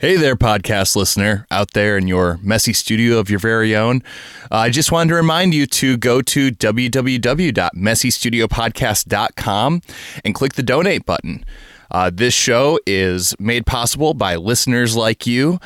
Hey there, podcast listener out there in your messy studio of your very own. Uh, I just wanted to remind you to go to www.messystudiopodcast.com and click the donate button. Uh, this show is made possible by listeners like you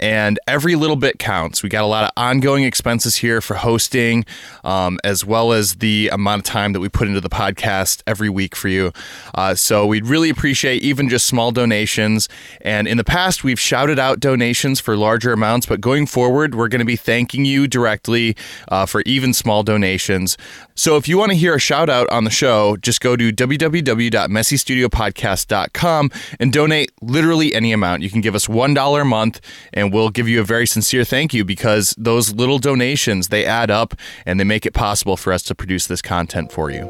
and every little bit counts. We got a lot of ongoing expenses here for hosting, um, as well as the amount of time that we put into the podcast every week for you. Uh, so we'd really appreciate even just small donations. And in the past, we've shouted out donations for larger amounts, but going forward, we're going to be thanking you directly uh, for even small donations. So if you want to hear a shout out on the show, just go to www.messystudiopodcast.com and donate literally any amount. You can give us $1 a month and we'll give you a very sincere thank you because those little donations, they add up and they make it possible for us to produce this content for you.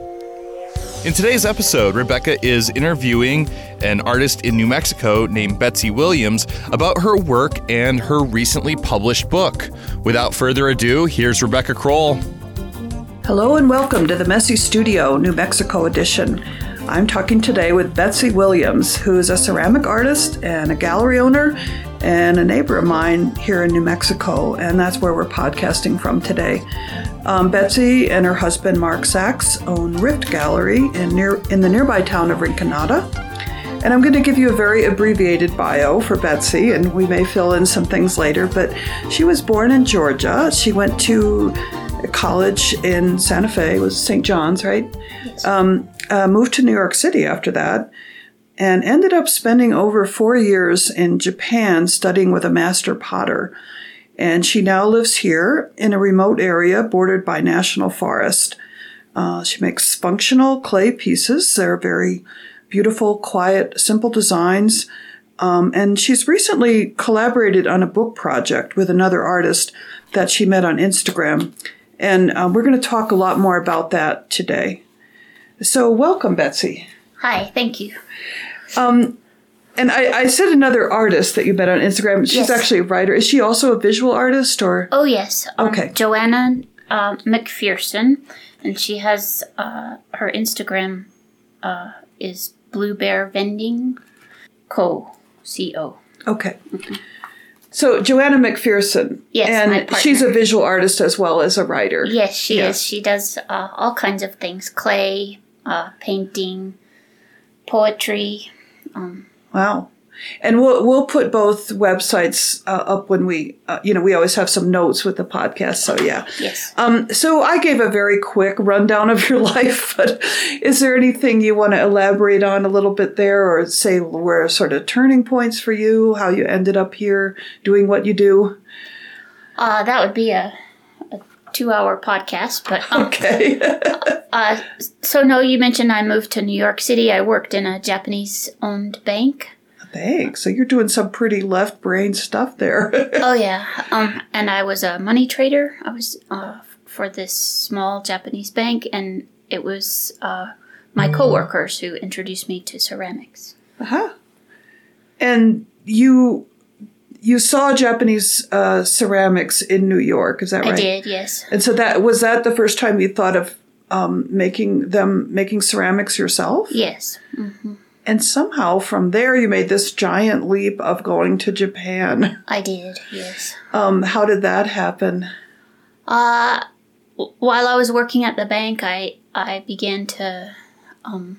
In today's episode, Rebecca is interviewing an artist in New Mexico named Betsy Williams about her work and her recently published book. Without further ado, here's Rebecca Crowell. Hello and welcome to the Messy Studio, New Mexico edition. I'm talking today with Betsy Williams, who is a ceramic artist and a gallery owner and a neighbor of mine here in New Mexico, and that's where we're podcasting from today. Um, Betsy and her husband Mark Saxe own Rift Gallery in near in the nearby town of Rinconada. And I'm going to give you a very abbreviated bio for Betsy, and we may fill in some things later. But she was born in Georgia. She went to college in Santa Fe, was St. John's, right? Yes. Um, uh, moved to New York City after that and ended up spending over four years in Japan studying with a master potter. And she now lives here in a remote area bordered by national forest. Uh, she makes functional clay pieces. They're very beautiful, quiet, simple designs. Um, and she's recently collaborated on a book project with another artist that she met on Instagram. And uh, we're going to talk a lot more about that today. So, welcome, Betsy. Hi, thank you. Um, and I, I, said another artist that you met on Instagram. She's yes. actually a writer. Is she also a visual artist, or? Oh yes. Um, okay. Joanna uh, McPherson, and she has uh, her Instagram uh, is Blue Bear Vending Co. C O. Okay. Mm-hmm. So Joanna McPherson. Yes, and she's a visual artist as well as a writer. Yes, she yeah. is. She does uh, all kinds of things: clay, uh, painting, poetry. Um, wow. And we'll we'll put both websites uh, up when we, uh, you know, we always have some notes with the podcast. So yeah. Yes. Um, so I gave a very quick rundown of your life, but is there anything you want to elaborate on a little bit there, or say where sort of turning points for you, how you ended up here doing what you do? Uh, that would be a, a two-hour podcast, but um, okay. uh, so no, you mentioned I moved to New York City. I worked in a Japanese-owned bank. Thanks. So you're doing some pretty left brain stuff there. oh yeah. Um, and I was a money trader. I was uh, for this small Japanese bank, and it was uh, my mm. coworkers who introduced me to ceramics. Uh huh. And you you saw Japanese uh, ceramics in New York, is that right? I did, yes. And so that was that the first time you thought of um, making them making ceramics yourself? Yes. Mm-hmm. And somehow from there you made this giant leap of going to Japan. I did, yes. Um, how did that happen? Uh, while I was working at the bank, I, I began to um,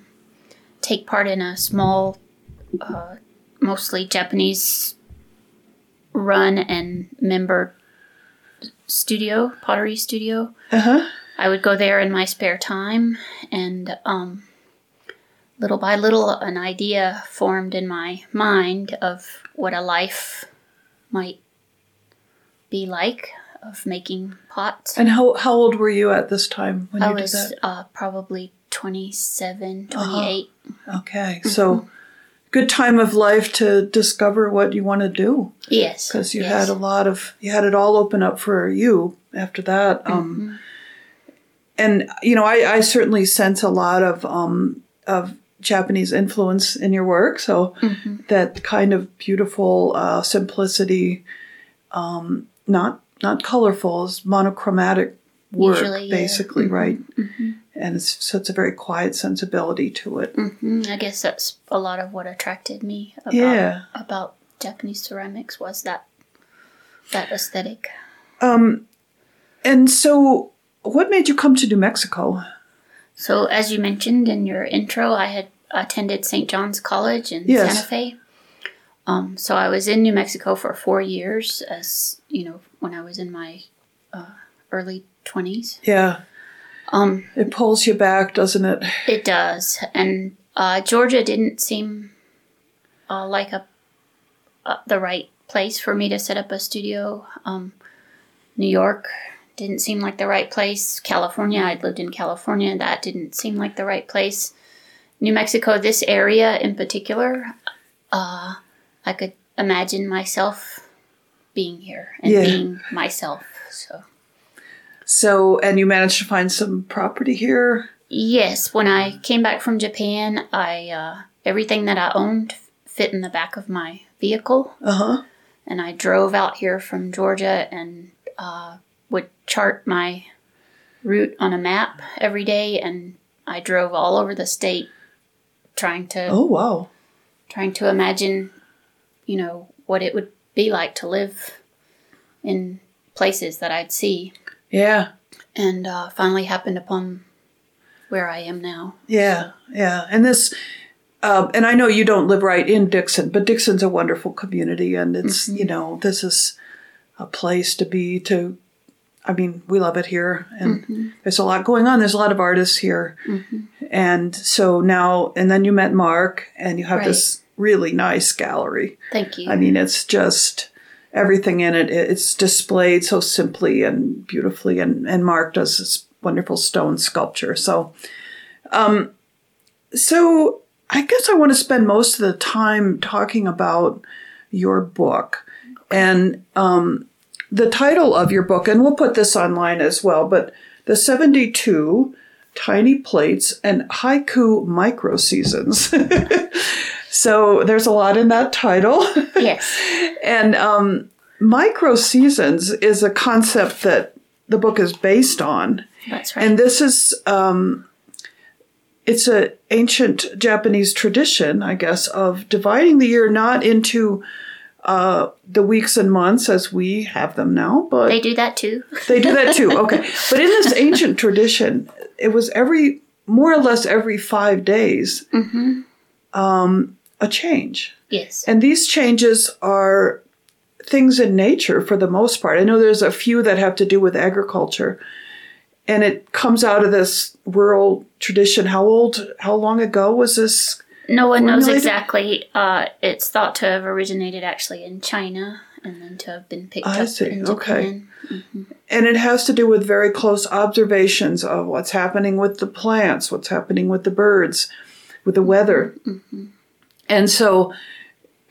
take part in a small, uh, mostly Japanese run and member studio, pottery studio. Uh-huh. I would go there in my spare time and um, little by little, an idea formed in my mind of what a life might be like of making pots. And how, how old were you at this time when I you was, did that? Uh, probably 27, 28. Uh-huh. Okay, mm-hmm. so good time of life to discover what you want to do. Yes. Because you yes. had a lot of, you had it all open up for you after that. Um, mm-hmm. And, you know, I, I certainly sense a lot of, um, of Japanese influence in your work. So mm-hmm. that kind of beautiful uh, simplicity, um, not not colorful, is monochromatic work, Usually, basically, mm-hmm. right? Mm-hmm. And it's, so it's a very quiet sensibility to it. Mm-hmm. I guess that's a lot of what attracted me about, yeah. about Japanese ceramics was that that aesthetic. And so, what made you come to New Mexico? So, as you mentioned in your intro, I had attended St. John's College in Yes. Santa Fe. Um, so I was in New Mexico for four years, as you know, when I was in my uh, early twenties. Yeah, Um, it pulls you back, doesn't it? it does, and uh, Georgia didn't seem uh, like a uh, the right place for me to set up a studio. Um, New York didn't seem like the right place. California, I'd lived in California, that didn't seem like the right place. New Mexico, this area in particular, uh, I could imagine myself being here and Yeah. being myself. So. So, and you managed to find some property here. Yes, when I came back from Japan, I uh, everything that I owned fit in the back of my vehicle, Uh huh. and I drove out here from Georgia and uh, would chart my route on a map every day, and I drove all over the state trying to Oh wow. trying to imagine, you know, what it would be like to live in places that I'd see, Yeah. and uh, finally happened upon where I am now. Yeah. Yeah. And this, um, and I know you don't live right in Dixon, but Dixon's a wonderful community, and it's you know this is a place to be. To, I mean, we love it here, and there's a lot going on. There's a lot of artists here, and so now and then you met Mark, and you have this really nice gallery. Thank you. I mean, it's just everything in it. It's displayed so simply and beautifully, and and Mark does this wonderful stone sculpture. So, um, so I guess I want to spend most of the time talking about your book and um, the title of your book, and we'll put this online as well. But the seventy-two tiny plates and haiku micro seasons. so there's a lot in that title. yes. And um, micro seasons is a concept that the book is based on, That's right. and this is um, it's a ancient Japanese tradition, I guess, of dividing the year not into uh, the weeks and months as we have them now, but they do that too. they do that too. Okay, but in this ancient tradition, it was every more or less every five days um, a change. Yes. And these changes are things in nature for the most part. I know there's a few that have to do with agriculture. And it comes out of this rural tradition. How old, how long ago was this? No one knows exactly. Uh, it's thought to have originated actually in China and then to have been picked I up see, in okay. Japan. And it has to do with very close observations of what's happening with the plants, what's happening with the birds, with the weather. And so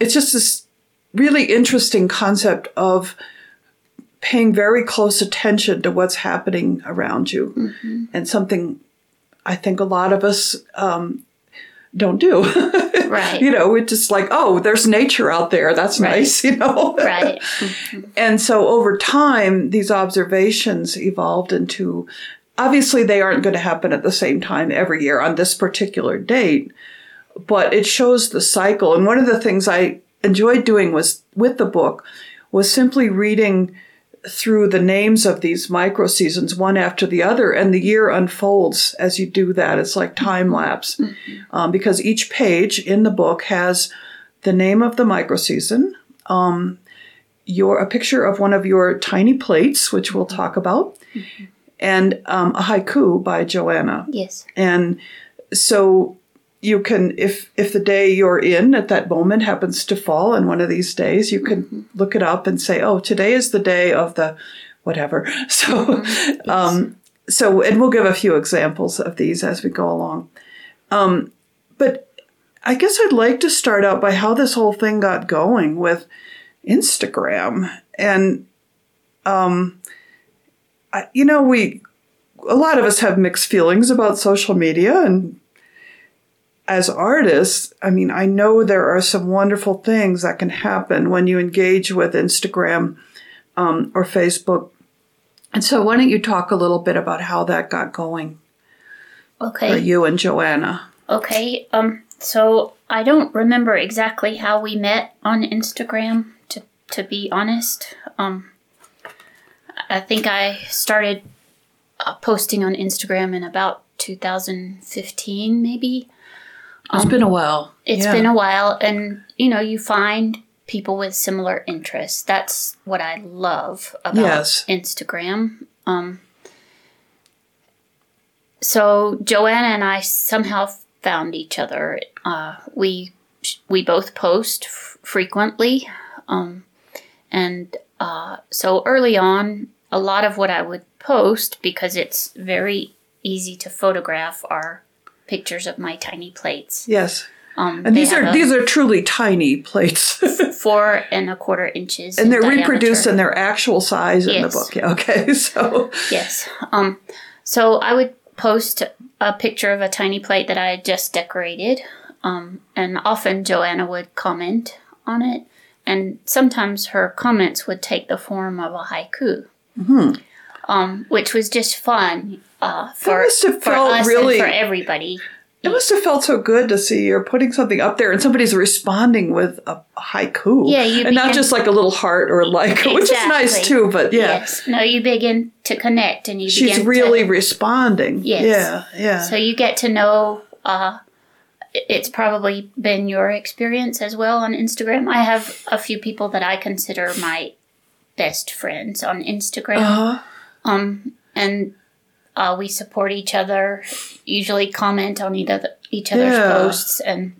it's just this really interesting concept of paying very close attention to what's happening around you and something I think a lot of us um, don't do. Right. you know, it's just like, oh, there's nature out there. That's Right. nice, you know? Right. And so over time, these observations evolved into obviously they aren't going to happen at the same time every year on this particular date, but it shows the cycle. And one of the things I enjoyed doing was with the book was simply reading through the names of these micro seasons one after the other and the year unfolds as you do that it's like time lapse um, because each page in the book has the name of the micro season your a picture of one of your tiny plates, which we'll talk about, and um, a haiku by Joanna. yes. And so you can, if if the day you're in at that moment happens to fall in one of these days, you can look it up and say, "Oh, today is the day of the whatever." So, um, so and we'll give a few examples of these as we go along. Um, but I guess I'd like to start out by how this whole thing got going with Instagram and um, I, you know we a lot of us have mixed feelings about social media and as artists i mean i know there are some wonderful things that can happen when you engage with instagram um, or facebook and so why don't you talk a little bit about how that got going for Okay. you and joanna Okay. Um. So I don't remember exactly how we met on Instagram. To to be honest, um, I think I started uh, posting on Instagram in about 2015, maybe. It's been a while. It's Yeah. been a while, and you know, you find people with similar interests. That's what I love about Yes. Instagram. Um, so Joanna and I somehow found each other. Uh, we we both post f- frequently, um, and uh, so early on, a lot of what I would post because it's very easy to photograph are pictures of my tiny plates. Yes. Um, And these are these are truly tiny plates. four and a quarter inches, and in they're reproduced in their actual size in the book. Yeah, okay. So Yes. Um, so I would post a picture of a tiny plate that I had just decorated, um, and often Joanna would comment on it, and sometimes her comments would take the form of a haiku, um, which was just fun uh, for, must have for felt us really- and for everybody. it must have felt so good to see you're putting something up there and somebody's responding with a haiku. Yeah, you and not just like a little heart or like, which is nice too. But yeah, Yes. No, you begin to connect, and you she's really to, responding. Yes. Yeah, yeah. So you get to know. Uh, it's probably been your experience as well on Instagram. I have a few people that I consider my best friends on Instagram, uh-huh. Um, and uh, we support each other. Usually, comment on either each other's Yeah. posts, and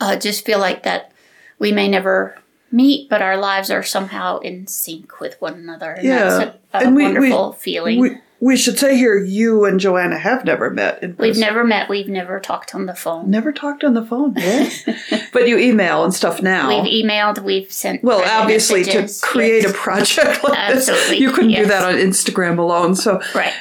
uh, just feel like that we may never meet, but our lives are somehow in sync with one another. And Yeah. that's a, a And we- we- wonderful feeling. We, we should say here, you and Joanna have never met in person. We've never met. We've never talked on the phone. Never talked on the phone, yeah. but you email and stuff now. We've emailed. We've sent. well, obviously, messages, to create yes. a project like Absolutely, this, you couldn't do that on Instagram alone. So, right.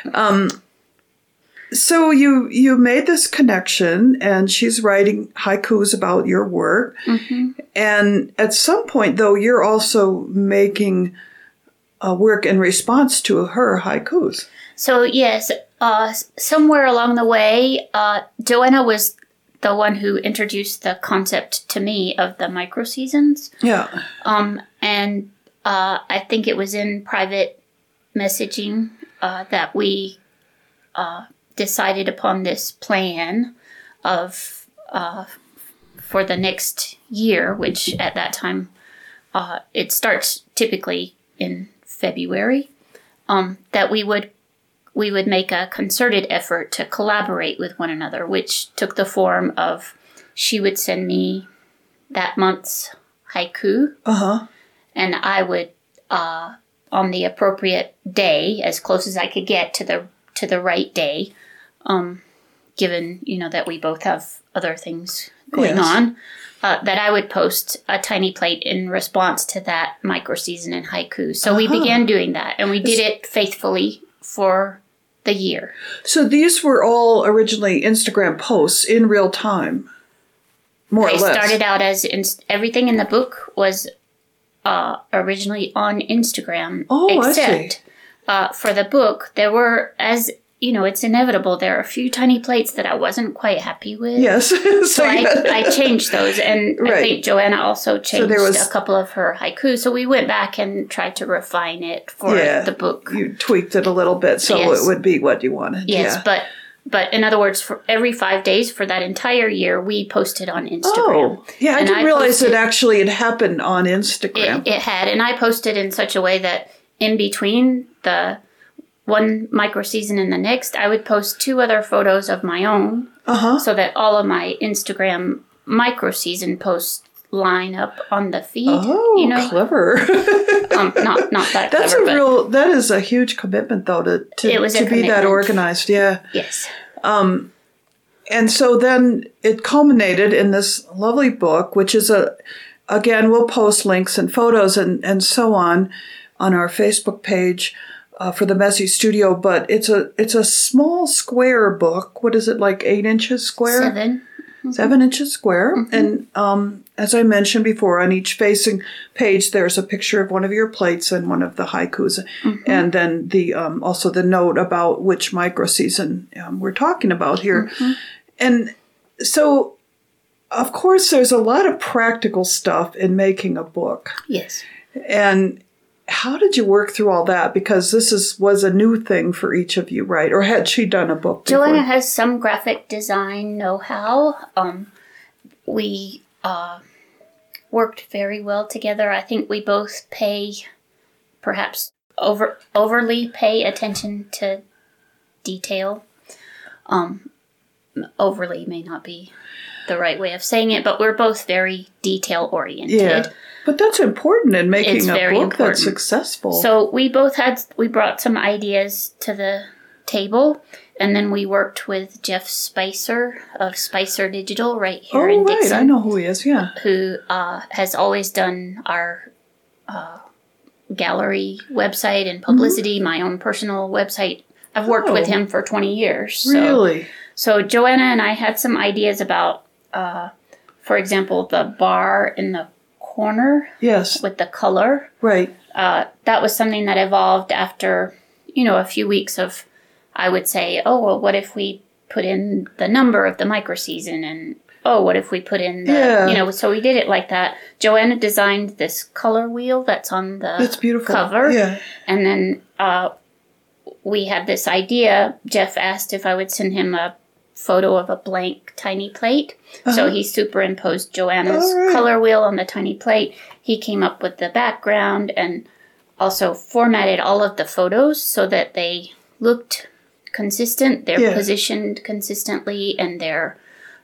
so you you made this connection, and she's writing haikus about your work. Mm-hmm. And at some point, though, you're also making a work in response to her haikus. So yes, uh, somewhere along the way, uh, Joanna was the one who introduced the concept to me of the micro seasons. Yeah. Um, and uh, I think it was in private messaging uh, that we uh, decided upon this plan of uh, for the next year, which at that time uh, it starts typically in February. Um, that we would we would make a concerted effort to collaborate with one another, which took the form of she would send me that month's haiku Uh huh. and I would uh, on the appropriate day, as close as I could get to the to the right day, um, given you know that we both have other things going Yes. on, uh, that I would post a tiny plate in response to that micro season in haiku. So we Uh-huh. began doing that, and we did it faithfully for the year. So these were all originally Instagram posts in real time, more I or less. started out as in, everything in the book was uh, originally on Instagram. Oh, I see. except Uh, for the book, there were as you know, it's inevitable. There are a few tiny plates that I wasn't quite happy with. Yes. so So I. I changed those, and I think Joanna also changed there was- a couple of her haiku. So we went back and tried to refine it for Yeah. the book. you tweaked it a little bit so Yes. it would be what you wanted. Yes, yeah. but but in other words, for every five days for that entire year, we posted on Instagram. Oh, yeah, I And didn't I realize posted- it actually had happened on Instagram. It, it had, and I posted in such a way that in between the one micro season and the next, I would post two other photos of my own, uh huh. so that all of my Instagram micro season posts line up on the feed. Oh, you know, clever. um, not not that That's clever, a real. That is a huge commitment, though, to to, to be that organized. Yeah. yes, and so then it culminated in this lovely book, which is a, again, we'll post links and photos and, and so on on our Facebook page uh, for the Messy Studio. But it's a it's a small square book. What is it like? Eight inches square, 7 Seven inches square. And um, as I mentioned before, on each facing page, there's a picture of one of your plates and one of the haikus, and then the um, also the note about which micro season um, we're talking about here. And so of course, there's a lot of practical stuff in making a book. Yes. And how did you work through all that? Because this is was a new thing for each of you, right? Or had she done a book before? Joanna has some graphic design know-how. Um, we uh, worked very well together. I think we both pay, perhaps over overly pay attention to detail. Um, overly may not be the right way of saying it, but we're both very detail oriented. Yeah. But that's important in making It's a book important. that's successful. So we both had we brought some ideas to the table, and then we worked with Jeff Spicer of Spicer Digital right oh, here in right. Dixon. I know who he is. Yeah. who uh, has always done our uh, gallery website and publicity, my own personal website. I've worked with Mm-hmm. Oh. him for 20 years. So, Really? so Joanna and I had some ideas about, uh, for example, the bar in the corner Yes. with the color. Right. Uh, that was something that evolved after, you know, a few weeks of, I would say, oh, well, what if we put in the number of the micro season and oh, what if we put in the, Yeah. you know, so we did it like that. Joanna designed this color wheel that's on the That's beautiful. cover. Yeah. And then uh, we had this idea. Jeff asked if I would send him a photo of a blank tiny plate. So he superimposed Joanna's Uh-huh. Right. color wheel on the tiny plate. He came up with the background and also formatted all of the photos so that they looked consistent. They're Yeah. positioned consistently and they're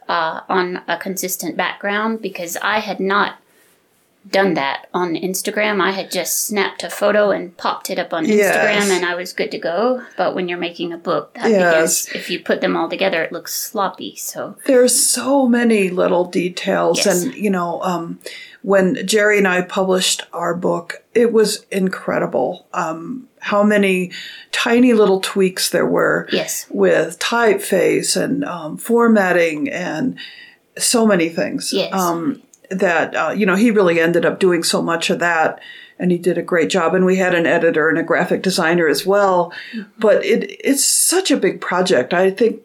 uh, on a consistent background because I had not done that on Instagram. I had just snapped a photo and popped it up on Yes. Instagram and I was good to go. But when you're making a book, that Yes. begins, if you put them all together, it looks sloppy. So There's so many little details. Yes. And, you know, um, when Jerry and I published our book, it was incredible um, how many tiny little tweaks there were yes, with typeface and um, formatting and so many things. Yes. Um, that, uh, you know, he really ended up doing so much of that and he did a great job. And we had an editor and a graphic designer as well. But it it's such a big project. I think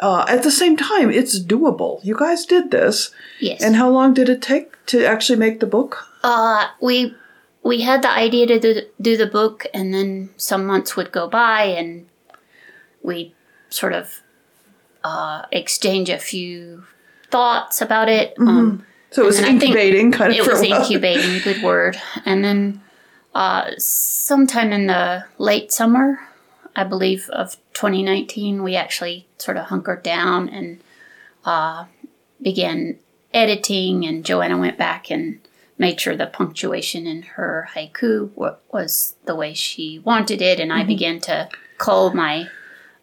uh, at the same time, it's doable. You guys did this. yes. And how long did it take to actually make the book? Uh, we we had the idea to do, do the book, and then some months would go by, and we sort of uh, exchange a few thoughts about it. Um, So it was And then I think incubating kind of it was incubating, good word. And then uh, sometime in the late summer, I believe, of 2019, we actually sort of hunkered down and uh, began editing. And Joanna went back and made sure the punctuation in her haiku was the way she wanted it. And I began to cull my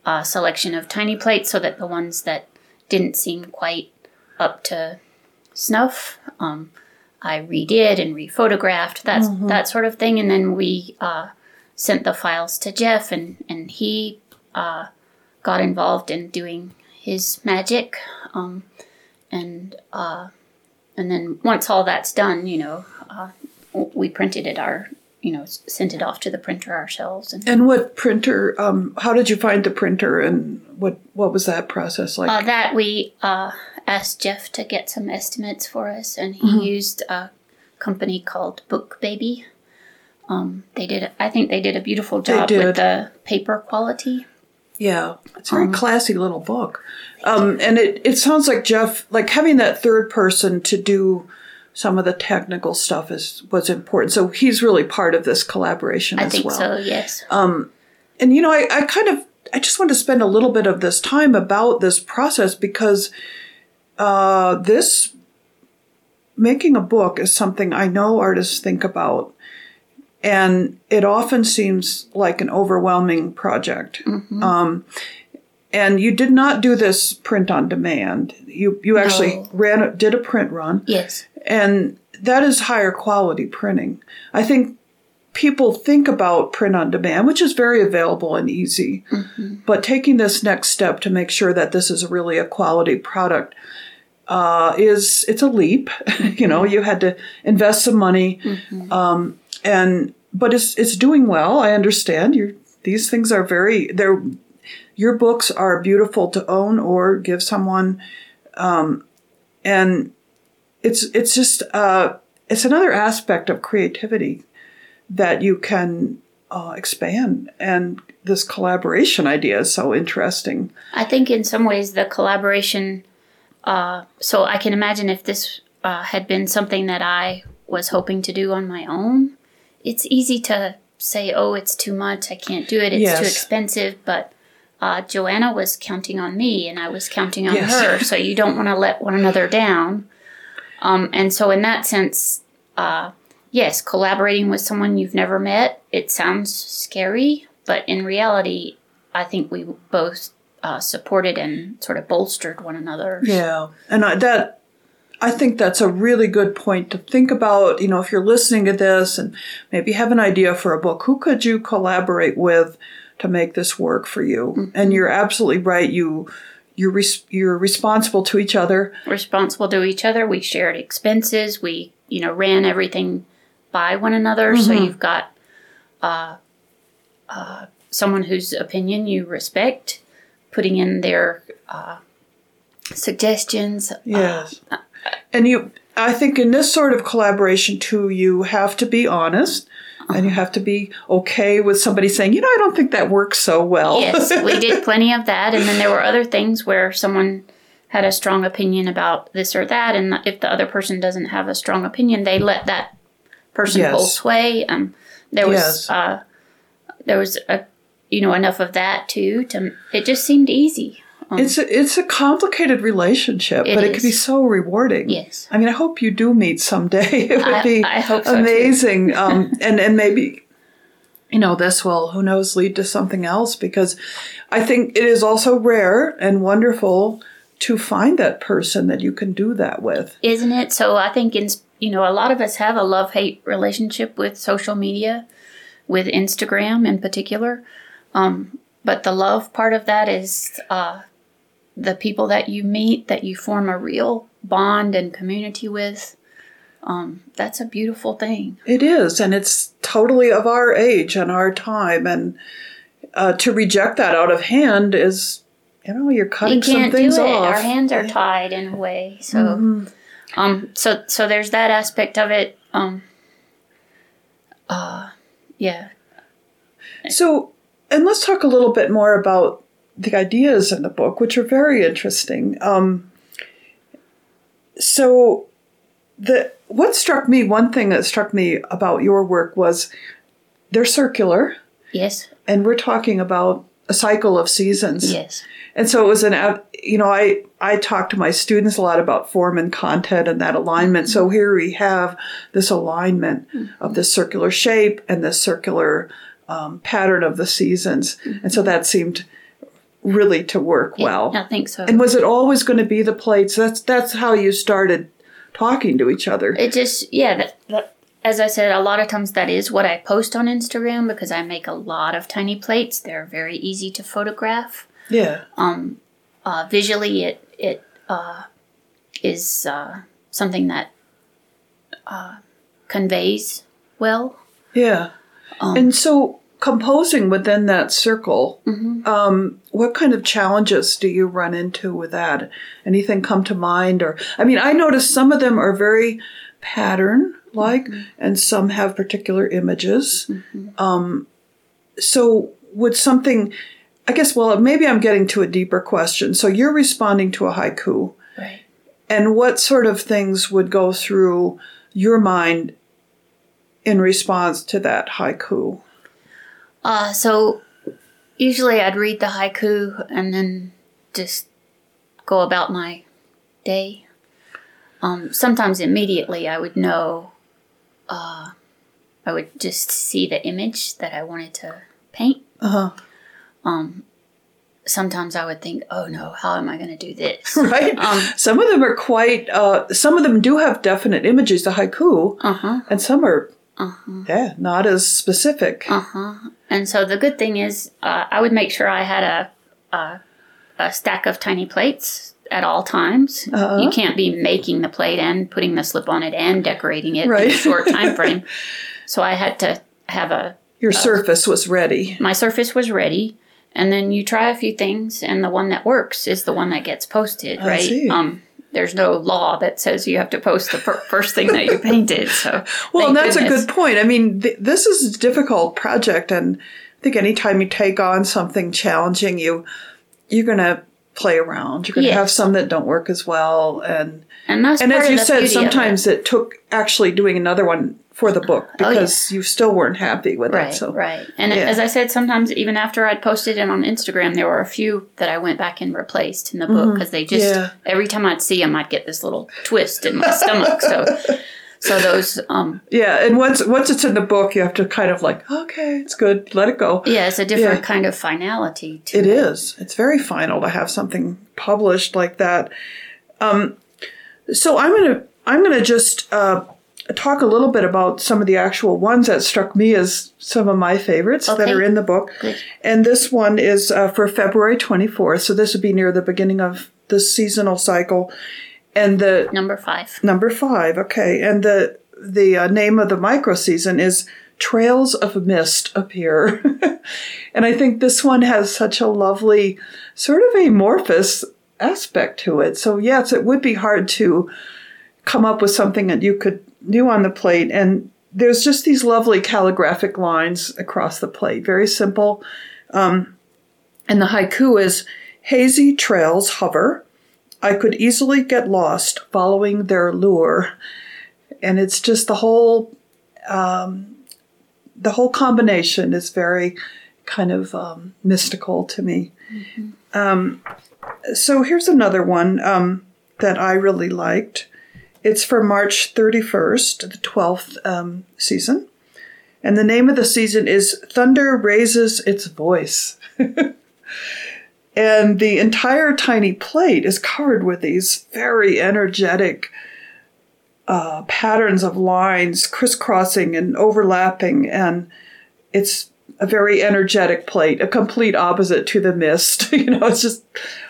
uh, selection of tiny plates so that the ones that didn't seem quite up to snuff. Um, I redid and rephotographed that that sort of thing, and then we uh, sent the files to Jeff, and and he uh, got involved in doing his magic, um, and uh, and then once all that's done, you know, uh, we printed it our you know sent it off to the printer ourselves, and And what printer? Um, how did you find the printer, and what what was that process like? Uh, that we uh, asked Jeff to get some estimates for us, and he used a company called BookBaby. Um, they did, I think they did a beautiful job with the paper quality. yeah, it's a very classy little book. Um, and it it sounds like Jeff, like having that third person to do some of the technical stuff is was important. So he's really part of this collaboration I as think well. so. Yes. And you know, I, I kind of I just want to spend a little bit of this time about this process because uh, this making a book is something I know artists think about, and it often seems like an overwhelming project. Um, and you did not do this print on demand. You you actually No. ran a- did a print run yes. and that is higher quality printing. I think people think about print on demand, which is very available and easy, but taking this next step to make sure that this is really a quality product uh, is it's a leap. you know, you had to invest some money, um, and but it's it's doing well. I understand. You these things are very they're your books are beautiful to own or give someone and it's it's just uh, it's another aspect of creativity that you can uh, expand and this collaboration idea is so interesting I think in some ways the collaboration. Uh, so I can imagine if this uh, had been something that I was hoping to do on my own, it's easy to say, "Oh, it's too much. I can't do it. It's too expensive." But uh, Joanna was counting on me, and I was counting on Yes. her. So you don't want to let one another down. Um, and so, in that sense, uh, yes, collaborating with someone you've never met, it sounds scary, but in reality, I think we both uh, supported and sort of bolstered one another. Yeah, and I, that I think that's a really good point to think about. You know, if you're listening to this and maybe have an idea for a book, who could you collaborate with to make this work for you? And you're absolutely right. You you're res- you're responsible to each other. Responsible to each other. We shared expenses. We, you know, ran everything by one another. So you've got uh, uh, someone whose opinion you respect, putting in their uh, suggestions. Yes, and you. I think in this sort of collaboration too, you have to be honest. And you have to be okay with somebody saying, you know, I don't think that works so well. yes, we did plenty of that. And then there were other things where someone had a strong opinion about this or that. And if the other person doesn't have a strong opinion, they let that person Yes. pull sway. Um, there was, Yes. uh, there was a, you know, enough of that too. To it just seemed easy. It's a, it's a complicated relationship, It but it can be so rewarding. Yes. I mean, I hope you do meet someday. It would I- be I hope so, amazing. um, and and maybe you know this will who knows lead to something else because I think it is also rare and wonderful to find that person that you can do that with. isn't it? So I think in you know a lot of us have a love hate relationship with social media, with Instagram in particular. Um, but the love part of that is uh, the people that you meet that you form a real bond and community with. Um, that's a beautiful thing. It is, and it's totally of our age and our time, and uh, to reject that out of hand is, you know, you're cutting You can't some do it. things off. Our hands are tied in a way. So, Mm-hmm. Um, so so there's that aspect of it. Um, uh, yeah. So, and let's talk a little bit more about the ideas in the book, which are very interesting. Um, so, the what struck me, one thing that struck me about your work was they're circular, Yes. and we're talking about a cycle of seasons. Yes. And so it was an, you know, I, I talk to my students a lot about form and content and that alignment. So here we have this alignment of this circular shape and this circular um, pattern of the seasons. And so that seemed really to work well. I think so. And was it always going to be the plates? That's, that's how you started talking to each other. it just yeah. That, that, as I said, a lot of times that is what I post on Instagram because I make a lot of tiny plates. They're very easy to photograph. Yeah. Uh, visually, it it uh, is uh, something that uh, conveys well. Yeah. Um, and so composing within that circle, Mm-hmm. um, what kind of challenges do you run into with that? Anything come to mind? Or, I mean, I notice some of them are very pattern like, Mm-hmm. and some have particular images. Um, so would something, I guess, well, maybe I'm getting to a deeper question. So you're responding to a haiku. Right. And what sort of things would go through your mind in response to that haiku? Uh, so usually I'd read the haiku and then just go about my day. Um, sometimes immediately I would know, uh, I would just see the image that I wanted to paint. Uh huh. Sometimes I would think, oh no, how am I going to do this? Right. Um, some of them are quite. Uh, some of them do have definite images, the haiku, uh huh. and some are, yeah, not as specific. Uh huh. And so the good thing is, uh, I would make sure I had a, a a stack of tiny plates at all times. Uh-huh. You can't be making the plate and putting the slip on it and decorating it in a short time frame. so I had to have a Your surface was ready. my surface was ready, and then you try a few things, and the one that works is the one that gets posted, I right? see. Um, there's no law that says you have to post the fir- first thing that you painted. So Well, and that's goodness. a good point. I mean, th- this is a difficult project, and I think anytime you take on something challenging, you you're going to play around. You're going to Yes. have some that don't work as well, and And that's and as you said, of it. sometimes it. took actually doing another one for the book Oh, yeah. because you still weren't happy with Right, it. So right. And Yeah. as I said, sometimes even after I'd posted it on Instagram, there were a few that I went back and replaced in the book because they just Mm-hmm. Yeah. every time I'd see them, I'd get this little twist in my stomach. So, so those, um, yeah, and once once it's in the book, you have to kind of like, okay, it's good, let it go. yeah, it's a different Yeah. kind of finality to It is. It's very final to have something published like that. Um, so I'm gonna I'm gonna just uh, talk a little bit about some of the actual ones that struck me as some of my favorites that are in the book. Good. And this one is uh, for February 24th. So this would be near the beginning of the seasonal cycle. And the number five. Number five, okay. And the the uh, name of the micro season is Trails of Mist Appear. and I think this one has such a lovely, sort of amorphous aspect to it. So, yes, it would be hard to come up with something that you could do on the plate. And there's just these lovely calligraphic lines across the plate, very simple. Um, and the haiku is Hazy trails hover. I could easily get lost following their lure. And it's just the whole um, the whole combination is very kind of um, mystical to me. Um, so here's another one um, that I really liked. It's for March 31st, the 12th um, season. And the name of the season is Thunder Raises Its Voice. and the entire tiny plate is covered with these very energetic uh, patterns of lines crisscrossing and overlapping. And it's a very energetic plate, a complete opposite to the mist. you know, it's just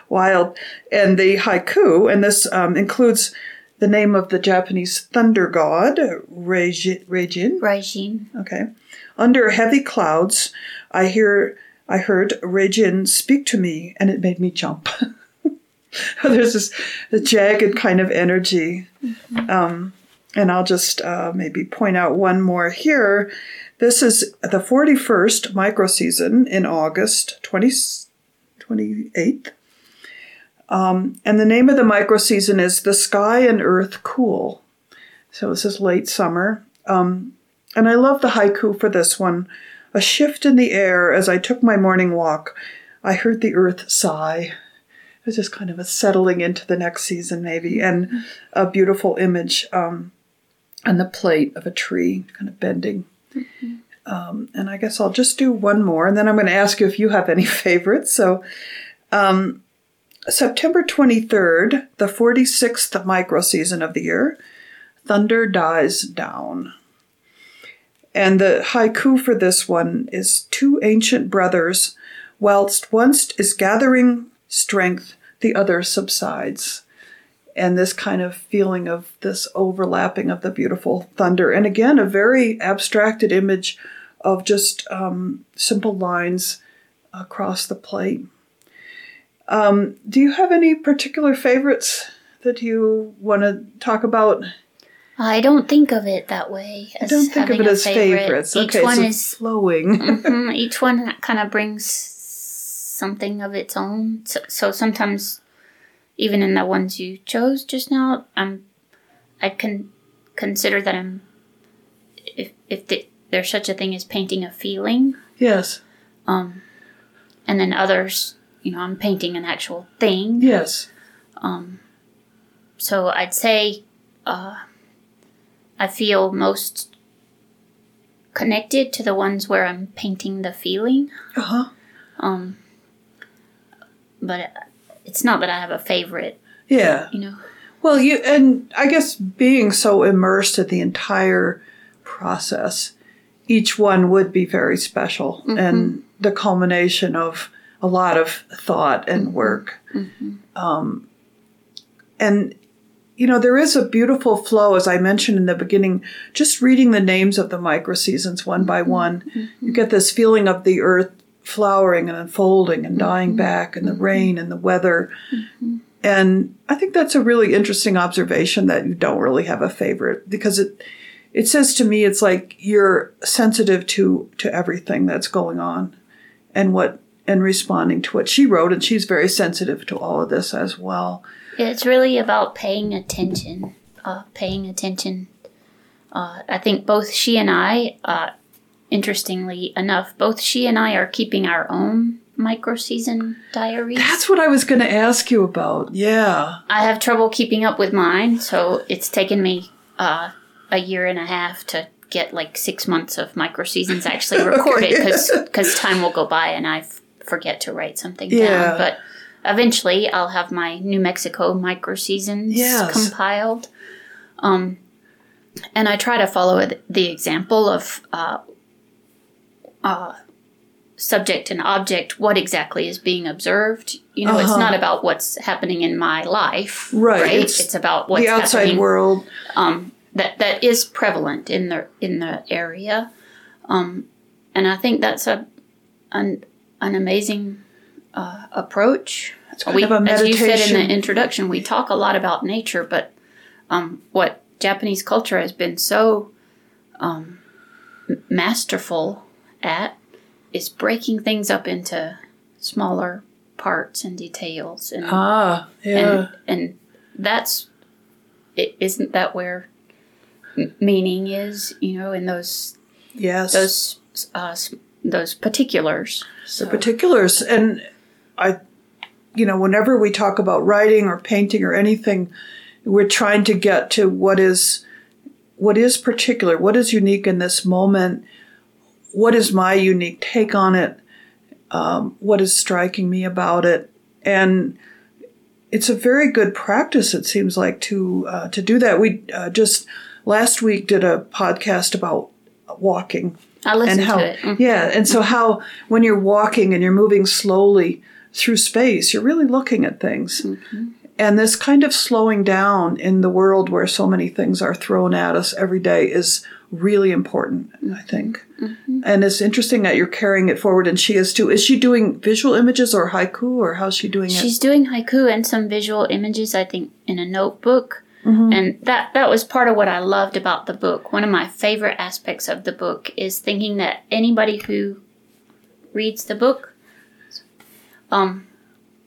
wild. And the haiku, and this um, includes the name of the Japanese thunder god, Reiji- Reijin. Regine. Okay. Under heavy clouds, I hear I heard Reijin speak to me and it made me jump. There's this, jagged kind of energy. Um, and I'll just uh, maybe point out one more here. This is the 41st micro season in August 20, 28th. Um, and the name of the micro season is The Sky and Earth Cool. So this is late summer. Um, and I love the haiku for this one. A shift in the air as I took my morning walk. I heard the earth sigh. It was just kind of a settling into the next season, maybe, and a beautiful image um, on the plate of a tree kind of bending. Um, and I guess I'll just do one more, and then I'm going to ask you if you have any favorites. So, um, September 23rd, the 46th micro season of the year, Thunder Dies Down. And the haiku for this one is Two ancient brothers, whilst one is gathering strength, the other subsides. And this kind of feeling of this overlapping of the beautiful thunder. And again, a very abstracted image of just um, simple lines across the plate. Um, do you have any particular favorites that you want to talk about? I don't think of it that way. As I don't think of it as favorite. favorites. Each okay, one so is flowing. Mhm, each one kind of brings something of its own. So, so sometimes, even in the ones you chose just now, I'm, I can consider that I'm, if if the, there's such a thing as painting a feeling, yes, um, and then others, you know, I'm painting an actual thing. yes. So I'd say, uh, I feel most connected to the ones where I'm painting the feeling. Uh huh. Um, but it's not that I have a favorite, Yeah. you know. Well, you and I guess being so immersed in the entire process, each one would be very special and the culmination of a lot of thought and work. Um, and you know, there is a beautiful flow, as I mentioned in the beginning, just reading the names of the micro seasons one by mm-hmm. one. Mm-hmm. You get this feeling of the earth flowering and unfolding and dying mm-hmm. back, and the rain and the weather. And I think that's a really interesting observation that you don't really have a favorite because it it says to me it's like you're sensitive to to everything that's going on and what and responding to what she wrote and she's very sensitive to all of this as well. It's really about paying attention. Uh, paying attention. Uh, I think both she and I, uh, interestingly enough, both she and I are keeping our own micro season diaries. That's what I was going to ask you about. Yeah. I have trouble keeping up with mine, so it's taken me uh, a year and a half to get like six months of micro seasons actually recorded because time will go by and I f- forget to write something Yeah. down. But eventually, I'll have my New Mexico micro seasons Yes. compiled. Um, and I try to follow the example of uh, uh, subject and object. What exactly is being observed? You know, it's Uh-huh. not about what's happening in my life, Right, It's, it's about what's the outside happening world. um, that that is prevalent in the in the area, um, and I think that's a an an amazing uh, approach. kind we, of a as you said in the introduction, we talk a lot about nature, but um, what Japanese culture has been so um, masterful at is breaking things up into smaller parts and details and Ah, yeah. and and that's it isn't that where meaning is you know in those yes. those uh, those particulars the particulars and i you know whenever we talk about writing or painting or anything we're trying to get to what is what is particular what is unique in this moment what is my unique take on it um, what is striking me about it. And it's a very good practice it seems like to uh, to do that. We uh, just last week did a podcast about walking I listened and how to it. Mm. yeah and so how when you're walking and you're moving slowly through space you're really looking at things. Mm-hmm. and this kind of slowing down in the world where so many things are thrown at us every day is really important i think. Mm-hmm. and it's interesting that you're carrying it forward and she is too. Is she doing visual images or haiku or how's she doing it? She's doing haiku and some visual images i think in a notebook. Mm-hmm. and that that was part of what i loved about the book. One of my favorite aspects of the book is thinking that anybody who reads the book um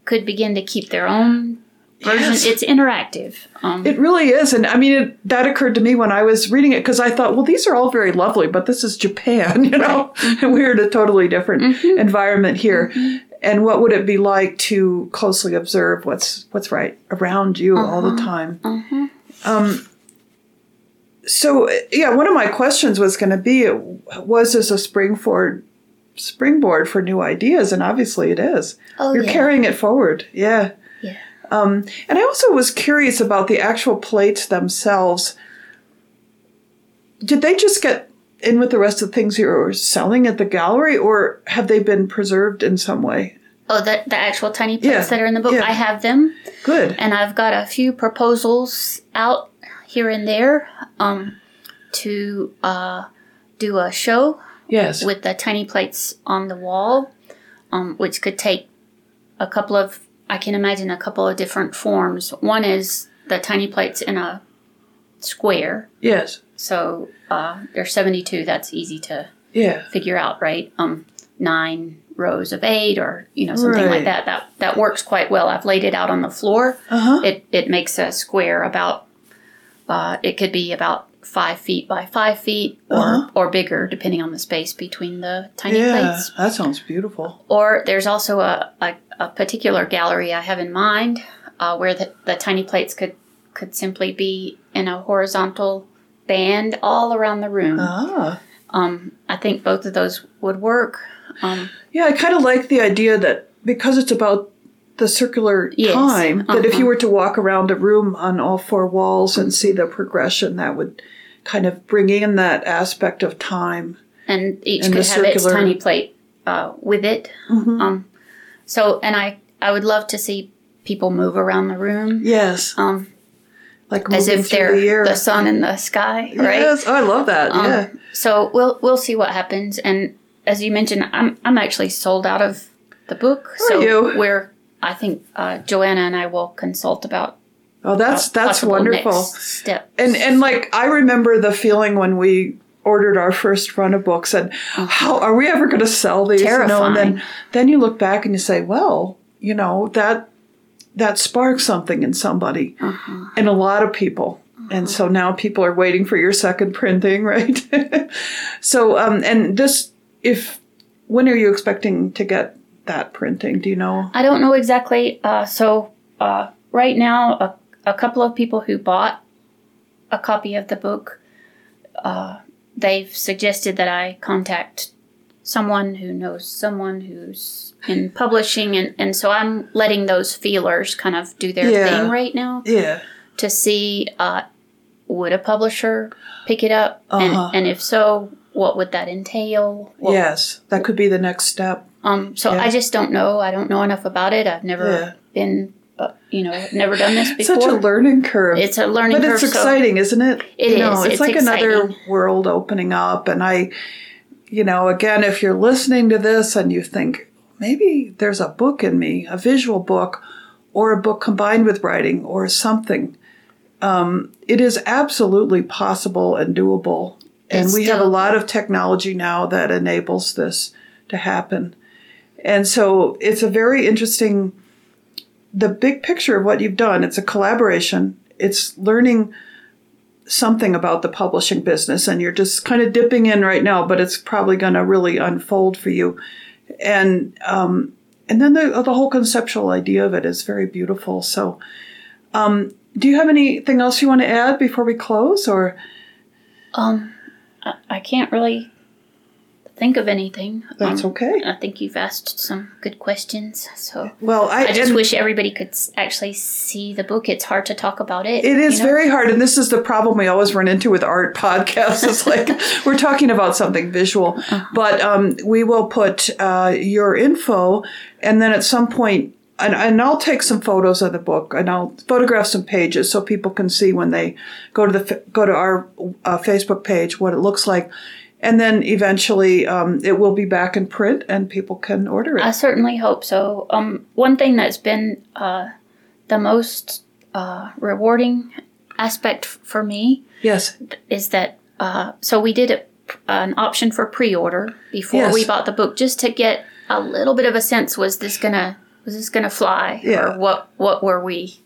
could begin to keep their own version Yes. it's interactive um It really is. And I mean, it, that occurred to me when I was reading it because I thought, well, these are all very lovely, but this is Japan, you know, and we're in a totally different environment here. And what would it be like to closely observe what's what's right around you all the time? Um, so yeah, one of my questions was going to be, was this a springboard springboard for new ideas? And obviously, it is. oh You're yeah carrying it forward. Yeah. yeah Um, and I also was curious about the actual plates themselves. Did they just get in with the rest of the things you were selling at the gallery, or have they been preserved in some way? oh the, the actual tiny plates Yeah, that are in the book yeah. i have them Good. and I've got a few proposals out here and there um, to uh, do a show Yes. with the tiny plates on the wall, um, which could take a couple of, I can imagine a couple of different forms. One is the tiny plates in a square, yes. so uh, there's 72. That's easy to Yeah. figure out, right? Um, nine rows of eight, or you know something Right. like that. That that works quite well. I've laid it out on the floor. Uh huh. It it makes a square about. Uh, it could be about five feet by five feet, or Uh-huh. or bigger, depending on the space between the tiny Yeah. plates. That sounds beautiful. Or there's also a, a, a particular gallery I have in mind uh, where the, the tiny plates could could simply be in a horizontal band all around the room. Ah. Um, I think both of those would work. Um, Yeah, I kind of like the idea that because it's about the circular Yes, time, that if uh-huh. you were to walk around a room on all four walls and see the progression, that would kind of bring in that aspect of time. and each And could have its tiny plate uh, with it. Mhm. Um, so, and I, I would love to see people move around the room, Yes, um, like as if they're the the sun in the sky, right? Yes, oh, I love that. Um, yeah. So we'll we'll see what happens. And as you mentioned, I'm I'm actually sold out of the book. Are so you? we're I think uh, Joanna and I will consult about Oh, that's uh, that's wonderful. step. And and like I remember the feeling when we ordered our first run of books and how are we ever going to sell these? You know, and then Terrifying. then you look back and you say, well, you know that that sparked something in somebody, in a lot of people. And so now people are waiting for your second printing, right? so, um, and this, if, when are you expecting to get that printing? Do you know? I don't know exactly. Uh, so uh, right now, a, a couple of people who bought a copy of the book, uh, they've suggested that I contact someone who knows someone who's in publishing, and, and so I'm letting those feelers kind of do their Yeah. thing right now Yeah. to see uh, would a publisher pick it up, Uh-huh. and, and if so, what would that entail? What- yes. That could be the next step. Um, so Yeah. I just don't know. I don't know enough about it. I've never Yeah. been, uh, you know, I've never done this before. Such a learning curve. It's a learning but curve. But it's so- exciting, isn't it? It you know, is. It's, It's like another world opening up. And I, you know, again, if you're listening to this and you think maybe there's a book in me, a visual book, or a book combined with writing, or something, um, it is absolutely possible and doable. And It's we have a lot of technology now that enables this to happen. And so it's a very interesting the big picture of what you've done. It's a collaboration. It's learning something about the publishing business, and you're just kind of dipping in right now, but it's probably going to really unfold for you. And um, and then the the whole conceptual idea of it is very beautiful. So, um, do you have anything else you want to add before we close, or Um, I, I can't really think of anything. that's Um, okay? I think you've asked some good questions. So Well, I, I just wish everybody could actually see the book. It's hard to talk about it. It is you know? very hard, and this is the problem we always run into with art podcasts. It's like we're talking about something visual, Uh-huh. but um, we will put uh, your info, and then at some point, and, and I'll take some photos of the book, and I'll photograph some pages so people can see when they go to the go to our uh, Facebook page what it looks like, and then eventually um, it will be back in print, and people can order it. I certainly hope so. Um, one thing that's been uh, the most uh, rewarding aspect for me yes, is that uh, so we did a, an option for pre-order before Yes. we bought the book just to get a little bit of a sense was this gonna was this gonna fly Yeah. or what what were we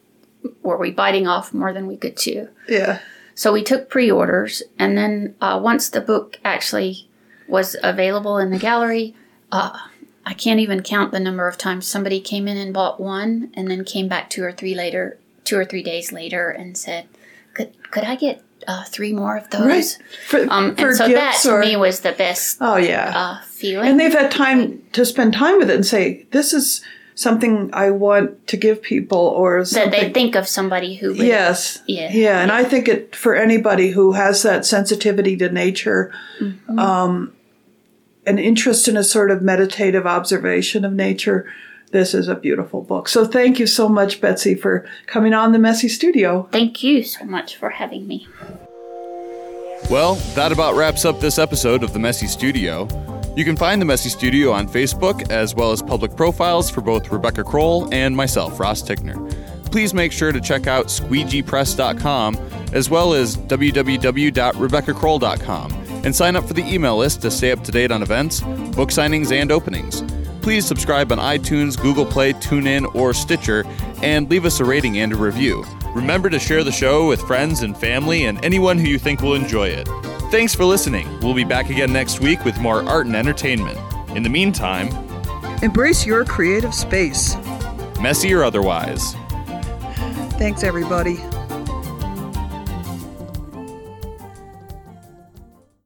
were we biting off more than we could chew yeah, so we took pre-orders and then uh, once the book actually was available in the gallery uh, i can't even count the number of times somebody came in and bought one and then came back two or three later two or three days later and said could could i get uh, three more of those right. For, um, for and so that to or me was the best oh yeah. uh, feeling. And they've had time to spend time with it and say, "This is something I want to give people," or that they think of somebody who would, yes, Yeah. yeah. And I think it for anybody who has that sensitivity to nature, Mm-hmm. um, an interest in a sort of meditative observation of nature. This is a beautiful book. So thank you so much, Betsy, for coming on the Messy Studio. Thank you so much for having me. Well, that about wraps up this episode of The Messy Studio. You can find The Messy Studio on Facebook, as well as public profiles for both Rebecca Crowell and myself, Ross Tickner. Please make sure to check out squeegeepress.com, as well as www.rebeccacrowell.com, and sign up for the email list to stay up to date on events, book signings, and openings. Please subscribe on iTunes, Google Play, TuneIn, or Stitcher, and leave us a rating and a review. Remember to share the show with friends and family and anyone who you think will enjoy it. Thanks for listening. We'll be back again next week with more art and entertainment. In the meantime, Embrace your creative space. messy or otherwise. Thanks, everybody.